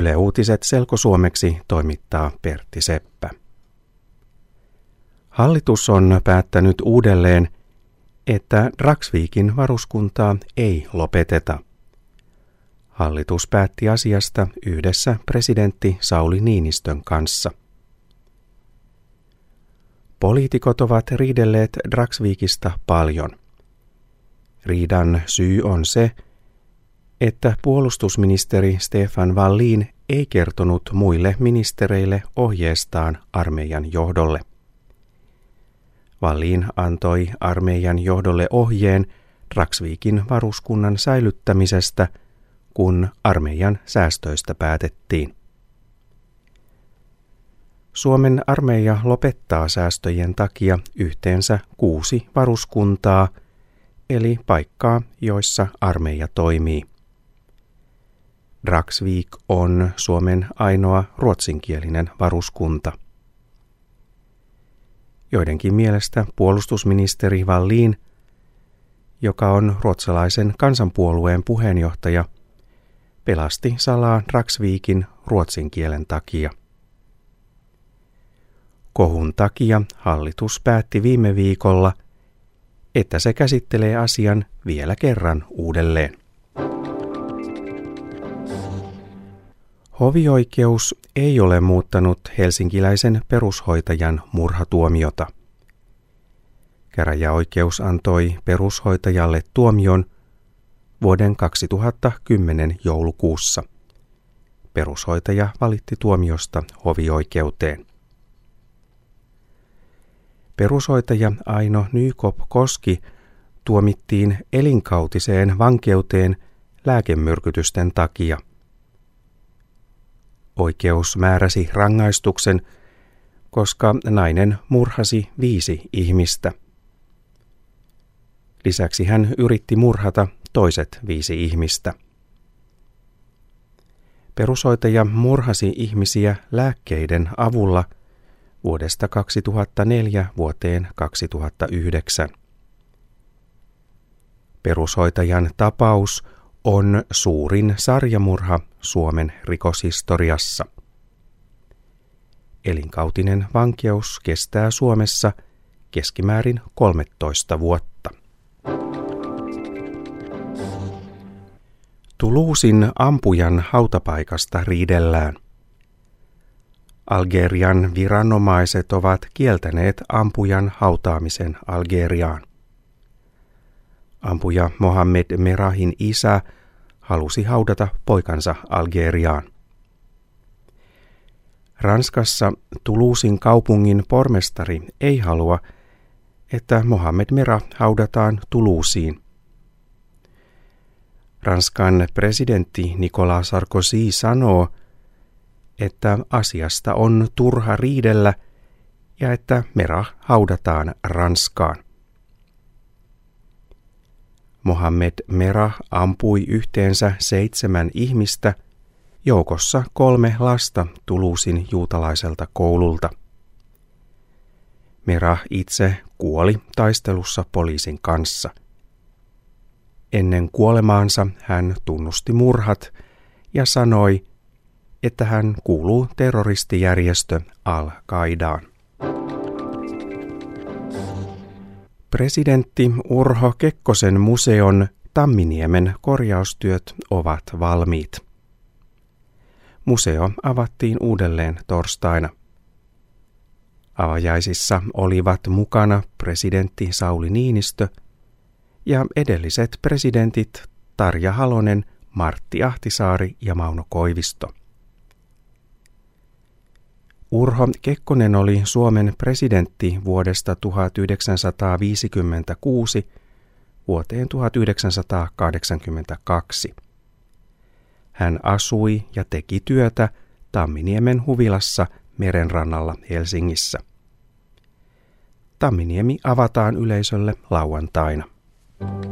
Yle Uutiset selkosuomeksi toimittaa Pertti Seppä. Hallitus on päättänyt uudelleen, että Dragsvikin varuskuntaa ei lopeteta. Hallitus päätti asiasta yhdessä presidentti Sauli Niinistön kanssa. Poliitikot ovat riidelleet Dragsvikista paljon. Riidan syy on se, että puolustusministeri Stefan Wallin ei kertonut muille ministereille ohjeestaan armeijan johdolle. Wallin antoi armeijan johdolle ohjeen Draksvikin varuskunnan säilyttämisestä, kun armeijan säästöistä päätettiin. Suomen armeija lopettaa säästöjen takia yhteensä kuusi varuskuntaa, eli paikkaa, joissa armeija toimii. Dragsvik on Suomen ainoa ruotsinkielinen varuskunta. Joidenkin mielestä puolustusministeri Wallin, joka on ruotsalaisen kansanpuolueen puheenjohtaja, pelasti salaa Dragsvikin ruotsin kielen takia. Kohun takia hallitus päätti viime viikolla, että se käsittelee asian vielä kerran uudelleen. Hovioikeus ei ole muuttanut helsinkiläisen perushoitajan murhatuomiota. Käräjäoikeus antoi perushoitajalle tuomion vuoden 2010 joulukuussa. Perushoitaja valitti tuomiosta hovioikeuteen. Perushoitaja Aino Nykop Koski tuomittiin elinkautiseen vankeuteen lääkemyrkytysten takia – Oikeus määräsi rangaistuksen, koska nainen murhasi viisi ihmistä. Lisäksi hän yritti murhata toiset viisi ihmistä. Perusoitaja murhasi ihmisiä lääkkeiden avulla vuodesta 2004 vuoteen 2009. Perushoitajan tapaus on suurin sarjamurha Suomen rikoshistoriassa. Elinkautinen vankeus kestää Suomessa keskimäärin 13 vuotta. Tuluusin ampujan hautapaikasta riidellään. Algerian viranomaiset ovat kieltäneet ampujan hautaamisen Algeriaan. Ampuja Mohammed Merahin isä halusi haudata poikansa Algeriaan. Ranskassa Tuluusin kaupungin pormestari ei halua, että Mohammed Mera haudataan Tuluusiin. Ranskan presidentti Nicolas Sarkozy sanoo, että asiasta on turha riidellä ja että Mera haudataan Ranskaan. Mohammed Merah ampui yhteensä seitsemän ihmistä, joukossa kolme lasta Tuluusin juutalaiselta koululta. Merah itse kuoli taistelussa poliisin kanssa. Ennen kuolemaansa hän tunnusti murhat ja sanoi, että hän kuuluu terroristijärjestö Al-Qaidaan. Presidentti Urho Kekkosen museon Tamminiemen korjaustyöt ovat valmiit. Museo avattiin uudelleen torstaina. Avajaisissa olivat mukana presidentti Sauli Niinistö ja edelliset presidentit Tarja Halonen, Martti Ahtisaari ja Mauno Koivisto. Urho Kekkonen oli Suomen presidentti vuodesta 1956 vuoteen 1982. Hän asui ja teki työtä Tamminiemen huvilassa merenrannalla Helsingissä. Tamminiemi avataan yleisölle lauantaina. you